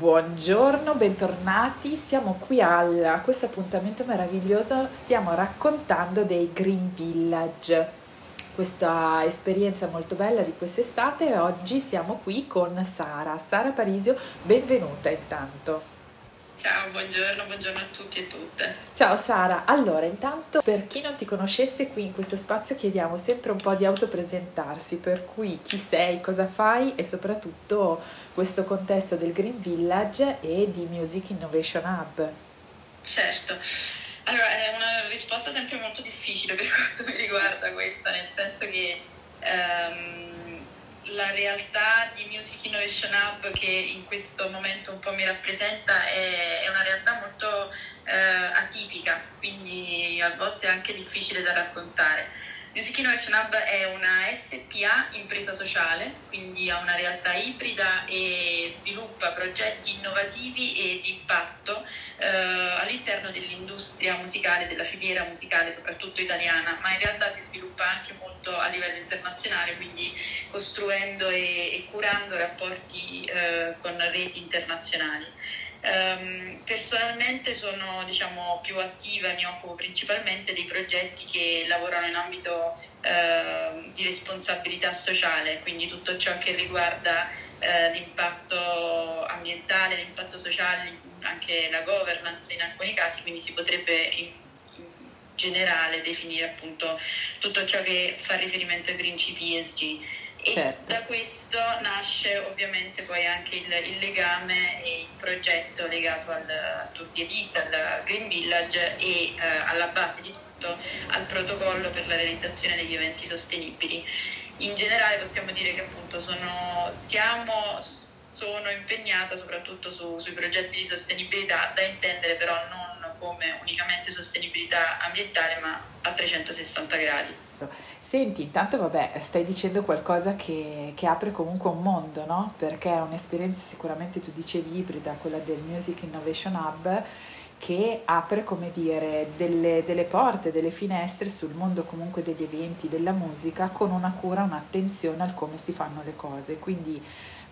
Buongiorno, bentornati. Siamo qui a questo appuntamento meraviglioso. Stiamo raccontando dei Green Village, questa esperienza molto bella di quest'estate oggi siamo qui con Sara. Sara Parisio, benvenuta intanto. Ciao, buongiorno, buongiorno a tutti e tutte. Ciao Sara, allora intanto per chi non ti conoscesse qui in questo spazio chiediamo sempre un po' di autopresentarsi, per cui chi sei, cosa fai e soprattutto questo contesto del Green Village e di Music Innovation Hub. Certo, allora è una risposta sempre molto difficile per quanto mi riguarda questa, nel senso che... Um, la realtà di Music Innovation Hub che in questo momento un po' mi rappresenta è, è una realtà molto eh, atipica, quindi a volte anche difficile da raccontare. Music Innovation Hub è una SPA impresa sociale, quindi ha una realtà ibrida e sviluppa progetti innovativi e di impatto eh, all'interno dell'industria musicale, della filiera musicale, soprattutto italiana, ma in realtà si sviluppa anche molto a livello internazionale, quindi costruendo e, e curando rapporti eh, con reti internazionali. Um, personalmente sono diciamo, più attiva mi occupo principalmente dei progetti che lavorano in ambito uh, di responsabilità sociale, quindi tutto ciò che riguarda uh, l'impatto ambientale, l'impatto sociale, anche la governance in alcuni casi, quindi si potrebbe in, generale definire appunto tutto ciò che fa riferimento ai principi ESG. Certo. da questo nasce ovviamente poi anche il, il legame e il progetto legato al, al Tour di Elisa, al Green Village e eh, alla base di tutto al protocollo per la realizzazione degli eventi sostenibili. In generale possiamo dire che appunto sono, siamo, sono impegnata soprattutto su, sui progetti di sostenibilità, da intendere però non come unicamente sostenibilità ambientale, ma a 360 gradi. Senti, intanto vabbè, stai dicendo qualcosa che, che apre comunque un mondo, no? Perché è un'esperienza sicuramente, tu dicevi, ibrida, quella del Music Innovation Hub, che apre, come dire, delle, delle, porte, delle finestre sul mondo comunque degli eventi, della musica, con una cura, un'attenzione al come si fanno le cose. Quindi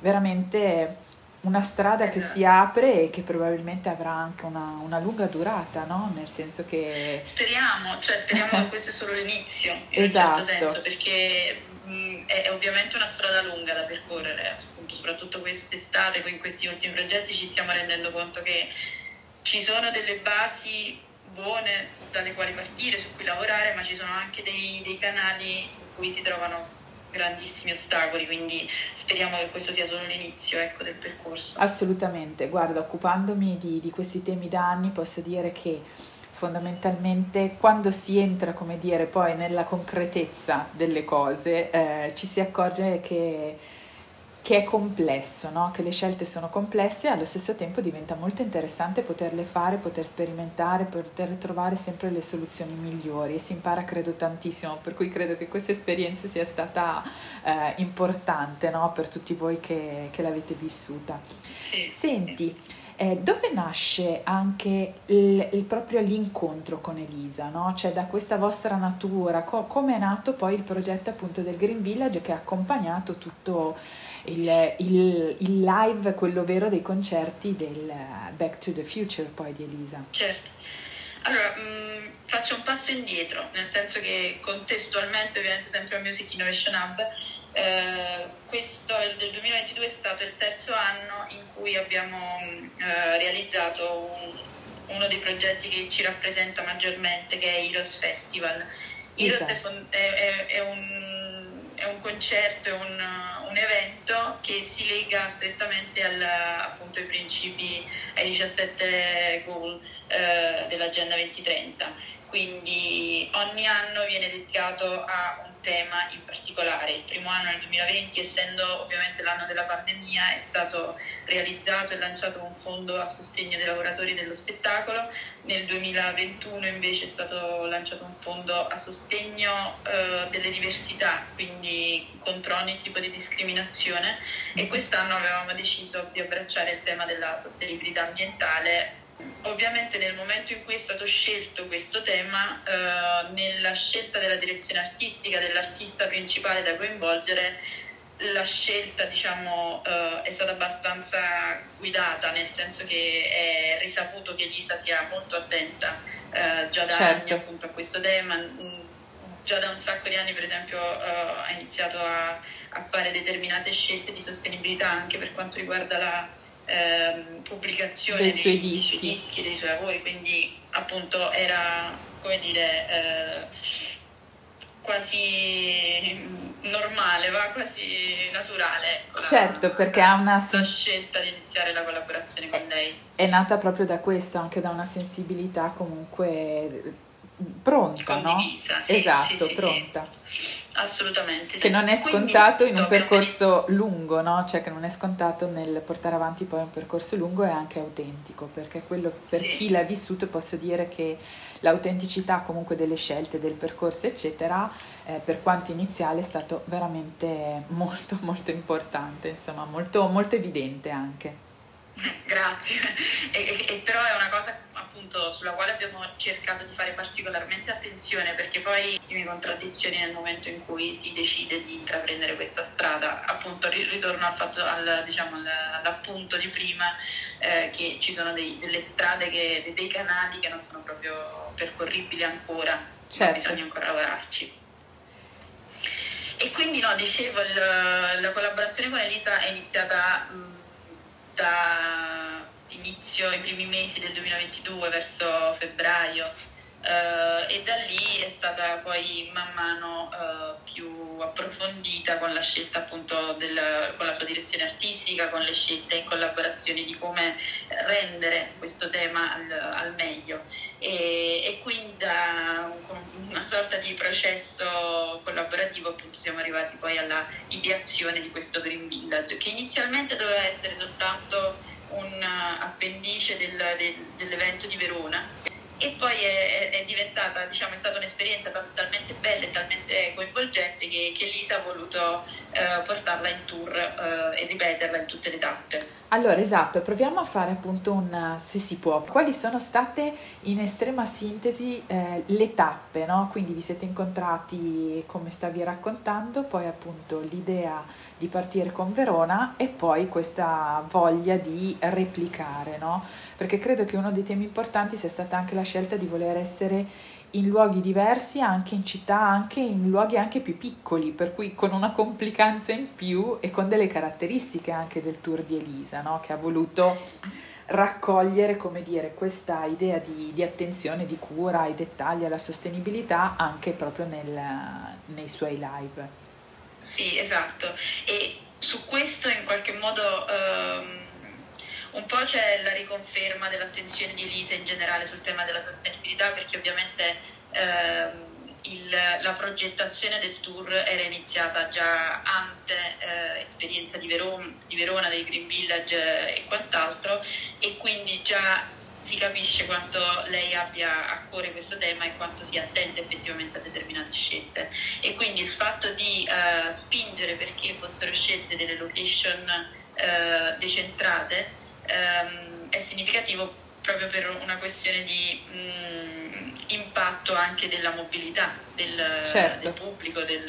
veramente una strada che si apre e che probabilmente avrà anche una, una lunga durata, no? Nel senso che... Speriamo, cioè speriamo che questo è solo l'inizio, in esatto. un certo senso, perché mh, è, è, ovviamente una strada lunga da percorrere, appunto, soprattutto quest'estate, in questi ultimi progetti ci stiamo rendendo conto che ci sono delle basi buone dalle quali partire, su cui lavorare, ma ci sono anche dei, dei canali in cui si trovano grandissimi ostacoli, quindi speriamo che questo sia solo l'inizio ecco, del percorso. Assolutamente, guarda, occupandomi di, di questi temi da anni posso dire che fondamentalmente quando si entra, come dire, poi nella concretezza delle cose, eh, ci si accorge che che è complesso, no? che le scelte sono complesse e allo stesso tempo diventa molto interessante poterle fare, poter sperimentare, poter trovare sempre le soluzioni migliori e si impara credo tantissimo, per cui credo che questa esperienza sia stata eh, importante no? per tutti voi che, che l'avete vissuta. Sì, Senti, sì. Eh, dove nasce anche il, il, proprio l'incontro con Elisa, no? cioè da questa vostra natura, co- come è nato poi il progetto appunto del Green Village che ha accompagnato tutto il, il, il, live, quello vero dei concerti del Back to the Future poi di Elisa. Certo. Allora, mh, mm, faccio un passo indietro, nel senso che contestualmente, ovviamente sempre a Music Innovation Hub, eh, questo del 2022 è stato il terzo anno in cui abbiamo eh, realizzato un, uno dei progetti che ci rappresenta maggiormente, che è Heroes Festival. Heroes esatto. è, è, è un è un concerto, è un, un, evento che si lega strettamente al, appunto, ai principi, ai 17 goal eh, dell'Agenda 2030. Quindi ogni anno viene dedicato a tema in particolare. Il primo anno nel 2020, essendo ovviamente l'anno della pandemia, è stato realizzato e lanciato un fondo a sostegno dei lavoratori dello spettacolo. Nel 2021 invece è stato lanciato un fondo a sostegno eh, delle diversità, quindi contro ogni tipo di discriminazione e quest'anno avevamo deciso di abbracciare il tema della sostenibilità ambientale Ovviamente nel momento in cui è stato scelto questo tema, eh, nella scelta della direzione artistica dell'artista principale da coinvolgere, la scelta diciamo, uh, è stata abbastanza guidata, nel senso che è risaputo che Elisa sia molto attenta uh, già da certo. anni appunto, a questo tema. Già da un sacco di anni, per esempio, uh, ha iniziato a, a, fare determinate scelte di sostenibilità anche per quanto riguarda la ehm, pubblicazione dei, suoi dischi. dei, dischi, dei suoi lavori, quindi appunto era, come dire, quasi normale, va quasi naturale. Ecco, certo, perché ha una sen- scelta di iniziare la collaborazione con lei. È nata proprio da questo, anche da una sensibilità comunque pronta, Condivisa, no? Sì, esatto, sì, pronta. Sì, Assolutamente. Che non è scontato in un percorso lungo, no? Cioè che non è scontato nel portare avanti poi un percorso lungo e anche autentico, perché quello per chi l'ha vissuto posso dire che l'autenticità comunque delle scelte, del percorso, eccetera, eh, per quanto iniziale è stato veramente molto molto importante, insomma, molto, molto evidente anche. Grazie, e, e, però è una cosa appunto sulla quale abbiamo cercato di fare particolarmente attenzione perché poi sono contraddizioni nel momento in cui si decide di intraprendere questa strada. Appunto ritorno al fatto, al, diciamo, all'appunto di prima eh, che ci sono dei, delle strade, che, dei canali che non sono proprio percorribili ancora, certo. bisogna ancora lavorarci. E quindi no, dicevo, il, la collaborazione con Elisa è iniziata da inizio, i primi mesi del 2022, verso febbraio, Uh, e da lì è stata poi man mano uh, più approfondita con la scelta appunto del, con la sua direzione artistica, con le scelte in collaborazione di come rendere questo tema al, al meglio. E, e, quindi da un, una sorta di processo collaborativo appunto siamo arrivati poi alla ideazione di questo Green Village che inizialmente doveva essere soltanto un appendice del, del, dell'evento di Verona e poi è, è, diventata, diciamo, è stata un'esperienza talmente bella e talmente coinvolgente che, che Lisa ha voluto eh, portarla in tour eh, e ripeterla in tutte le tappe. Allora, esatto, proviamo a fare appunto un, se si può, quali sono state in estrema sintesi eh, le tappe, no? Quindi vi siete incontrati come stavi raccontando, poi appunto l'idea di partire con Verona e poi questa voglia di replicare, no? Perché credo che uno dei temi importanti sia stata anche la scelta di voler essere in luoghi diversi, anche in città, anche in luoghi anche più piccoli, per cui con una complicanza in più e con delle caratteristiche anche del tour di Elisa, no? che ha voluto raccogliere, come dire, questa idea di, di, attenzione, di cura ai dettagli, alla sostenibilità anche proprio nel, nei suoi live. Sì, esatto. E su questo in qualche modo... Um un po' c'è la riconferma dell'attenzione di Elisa in generale sul tema della sostenibilità perché ovviamente ehm, il, la progettazione del tour era iniziata già ante eh, esperienza di Verona, di Verona, dei Green Village e quant'altro e quindi già si capisce quanto lei abbia a cuore questo tema e quanto sia attenta effettivamente a determinate scelte. E quindi il fatto di uh, spingere perché fossero scelte delle location uh, decentrate ehm, è significativo proprio per una questione di mh, mm, impatto anche della mobilità del, certo. del pubblico, del,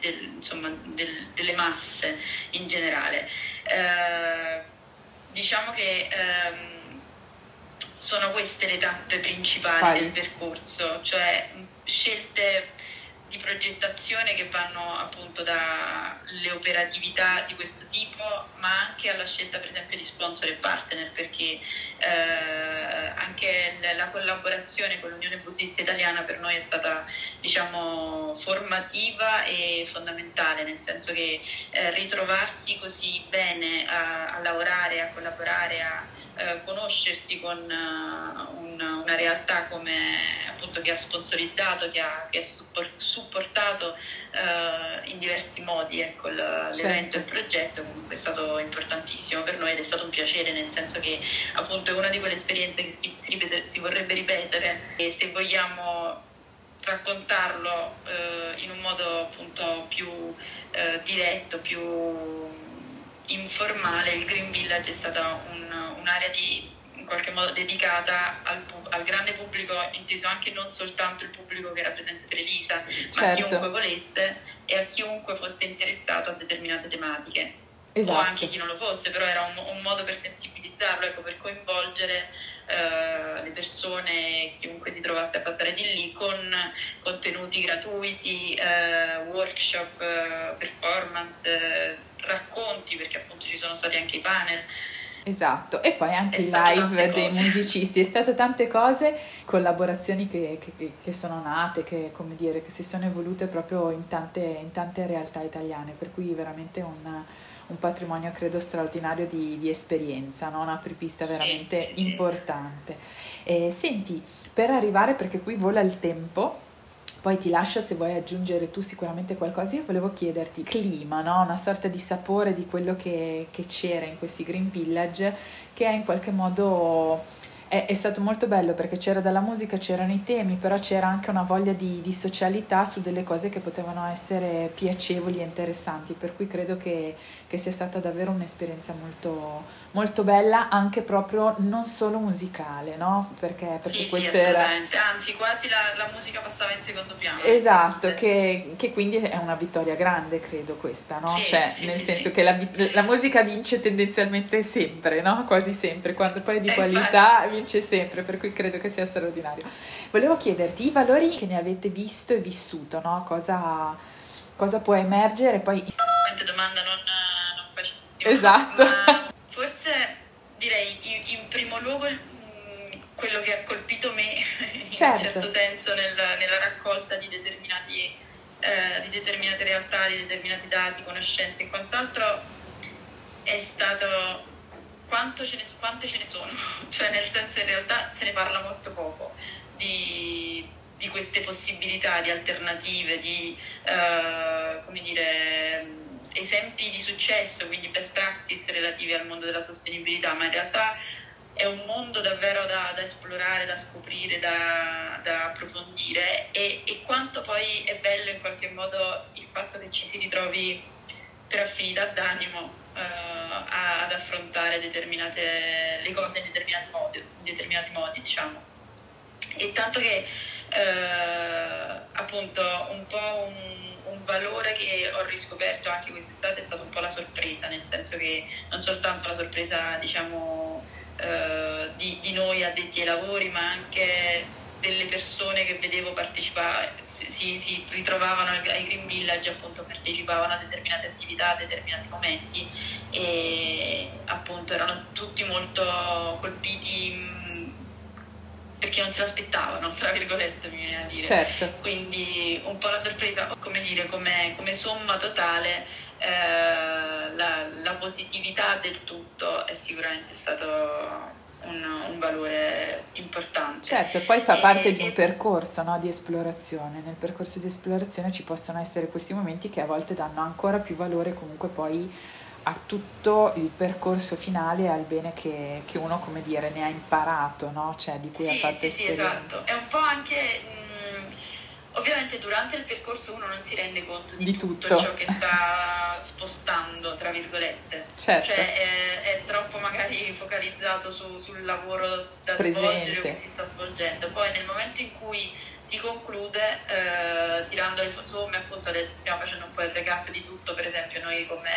del, insomma, delle masse in generale. Eh, diciamo che ehm, sono queste le tappe principali Quali? del percorso, cioè scelte di progettazione che vanno appunto dalle operatività di questo tipo, ma anche alla scelta per esempio di sponsor e partner, perché eh, anche la collaborazione con l'Unione Buddista Italiana per noi è stata diciamo formativa e fondamentale, nel senso che eh, ritrovarsi così bene a, a lavorare, a collaborare, a eh, conoscersi con uh, una, una, realtà come appunto che ha sponsorizzato, che ha, che ha supportato uh, in diversi modi ecco, l'evento certo. e il progetto, comunque è stato importantissimo per noi ed è stato un piacere nel senso che appunto è una di quelle esperienze che si, si, ripete, si vorrebbe ripetere e se vogliamo raccontarlo uh, in un modo appunto più diretto, più informale, il Green Village è stata un, un'area di, in qualche modo dedicata al, al grande pubblico, inteso anche non soltanto il pubblico che rappresenta Televisa, Certo. ma a chiunque volesse e a chiunque fosse interessato a determinate tematiche. O Esatto. anche chi non lo fosse, però era un, un modo per sensibilizzarlo, ecco, per coinvolgere eh, le persone, chiunque si trovasse a passare di lì, con contenuti gratuiti, eh, workshop, eh, performance, racconti, perché appunto ci sono stati anche i panel. Esatto, e poi anche i live dei musicisti, è stato tante cose, collaborazioni che, che- che sono nate, che, come dire, che si sono evolute proprio in tante, in tante realtà italiane, per cui veramente un, un patrimonio credo straordinario di, di esperienza, no? una apripista Sì, veramente importante. Eh, senti, per arrivare, perché qui vola il tempo, poi ti lascio se vuoi aggiungere tu sicuramente qualcosa. Io volevo chiederti clima, no? una sorta di sapore di quello che, che c'era in questi Green Village, che è in qualche modo è, è stato molto bello perché c'era dalla musica, c'erano i temi, però c'era anche una voglia di, di socialità su delle cose che potevano essere piacevoli e interessanti. Per cui credo che, che sia stata davvero un'esperienza molto, molto bella, anche proprio non solo musicale, no? Perché, perché Sì, sì, questo era. assolutamente. Anzi, quasi la, la musica passava in secondo piano. Esatto, che, che quindi è una vittoria grande, credo questa, no? Sì, cioè, sì, nel sì, senso sì. che la, la musica vince tendenzialmente sempre, no? Quasi sempre, quando poi è di Eh, qualità vince sempre, per cui credo che sia straordinario. Volevo chiederti i valori che ne avete visto e vissuto, no? Cosa, cosa può emergere poi... Veramente domanda non, non facilissima. Esatto. Ma forse direi in, primo luogo mh, quello che ha colpito me in Certo. un certo senso nel- nella raccolta di, determinati, eh, di determinate realtà, di determinati dati, conoscenze e quant'altro è stato ce ne, quante ce ne sono, cioè nel senso in realtà se ne parla molto poco di, di queste possibilità, di alternative, di eh, come dire, esempi di successo, quindi best practice relative al mondo della sostenibilità, ma in realtà è un mondo davvero da, da esplorare, da scoprire, da, da approfondire. E, e quanto poi è bello in qualche modo il fatto che ci si ritrovi per affinità d'animo eh, ad affrontare le cose in determinati modi, in determinati modi diciamo. E tanto che eh, appunto un po' un, un valore che ho riscoperto anche quest'estate è stata un po' la sorpresa, nel senso che non soltanto la sorpresa diciamo eh, di, di noi addetti ai lavori, ma anche delle persone che vedevo partecipare, si, si- ritrovavano ai Green Village, appunto partecipavano a determinate attività, a determinati momenti e appunto erano tutti molto colpiti perché non se l'aspettavano, tra virgolette mi viene a dire. Certo, Quindi un po' la sorpresa, come dire, come, come somma totale, eh, la, la positività del tutto è sicuramente stato un, un valore importante. certo, e poi fa E- parte di un e- percorso no, di esplorazione. Nel percorso di esplorazione ci possono essere questi momenti che a volte danno ancora più valore comunque poi a tutto il percorso finale al bene che, che uno, come dire, ne ha imparato, no? Cioè di cui ha Sì, fatto sì, sì, esperienza. esatto. È un po' anche, mh, ovviamente durante il percorso uno non si rende conto di, Di tutto, tutto. ciò che sta spostando, tra virgolette. Certo. Cioè è, è troppo magari focalizzato su- sul lavoro da Presente. svolgere o che si sta svolgendo. Poi nel momento in cui si conclude, eh, tirando le somme, appunto adesso stiamo facendo un po' il recap di tutto, per esempio noi come,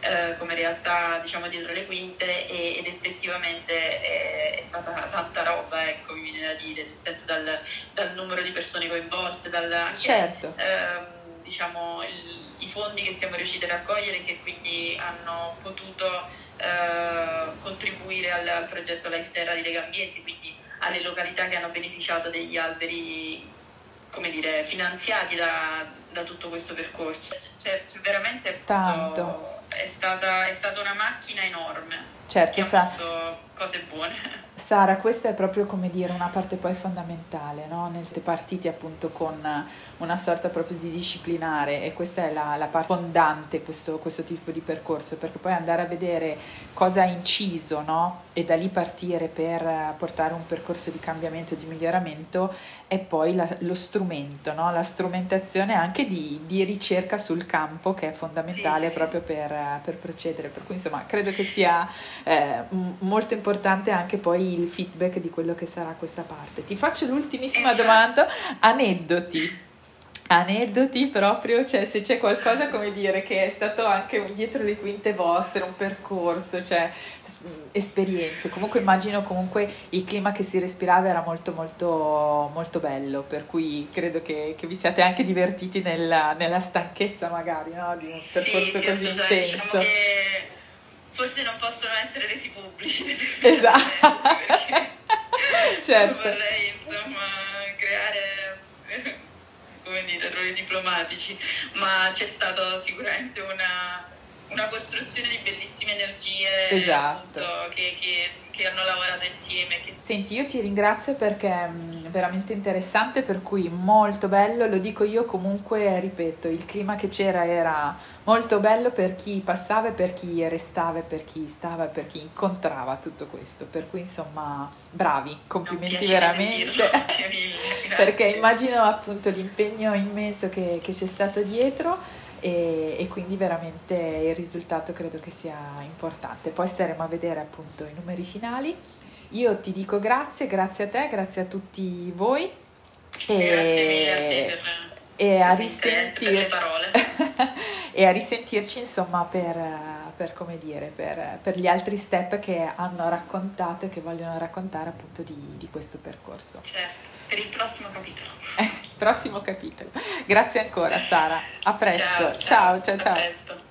eh, come realtà diciamo dietro le quinte e- ed effettivamente è, è stata tanta roba, ecco, mi viene da dire, nel senso dal, dal numero di persone coinvolte, dal, anche, Certo. ehm, diciamo, il- i fondi che siamo riusciti a raccogliere che quindi hanno potuto eh, contribuire al, al progetto Life Terra di Lega Ambiente, quindi alle località che hanno beneficiato degli alberi come dire, finanziati da, da tutto questo percorso. Cioè, cioè, veramente appunto, Tanto. È, stata, è stata una macchina enorme Certo, sa- messo cose buone. Sara, questa è proprio come dire una parte poi fondamentale, no? Nel siete partiti appunto con una sorta proprio di disciplinare e questa è la, la parte fondante questo, questo tipo di percorso, perché poi andare a vedere cosa ha inciso, no? E da lì partire per portare un percorso di cambiamento di miglioramento è poi la- lo strumento, no? La strumentazione anche di, di ricerca sul campo che è fondamentale Sì, sì, proprio per, per procedere. Per cui insomma credo che sia eh, m- molto importante anche poi il feedback di quello che sarà questa parte. Ti faccio l'ultimissima domanda, aneddoti aneddoti proprio, cioè se c'è qualcosa come dire che è stato anche dietro le quinte vostre, un percorso, cioè esperienze, comunque immagino comunque il clima che si respirava era molto molto molto bello, per cui credo che, che vi siate anche divertiti nella, nella stanchezza magari no? di un percorso sì, così intenso. Diciamo forse non possono essere resi pubblici. Esatto. certo. vorrei insomma creare come dire, errori diplomatici, ma c'è stata sicuramente una, una costruzione di bellissime energie esatto. appunto, che, che, che, hanno lavorato insieme. Che... Senti, io ti ringrazio perché è mm, veramente interessante, per cui molto bello, lo dico io comunque, ripeto, il clima che c'era era molto bello per chi passava e per chi restava e per chi stava e per chi incontrava tutto questo, per cui insomma bravi, complimenti veramente, perché immagino appunto l'impegno immenso che, che c'è stato dietro e, e, quindi veramente il risultato credo che sia importante. Poi staremo a vedere appunto i numeri finali. Io ti dico grazie, grazie a te, grazie a tutti voi. E, e a, risentir... e a risentirci insomma per, per, come dire, per, per, gli altri step che hanno raccontato e che vogliono raccontare appunto di, di questo percorso. Certo, per il prossimo capitolo. prossimo capitolo. Grazie ancora Sara, a presto. ciao ciao ciao. ciao.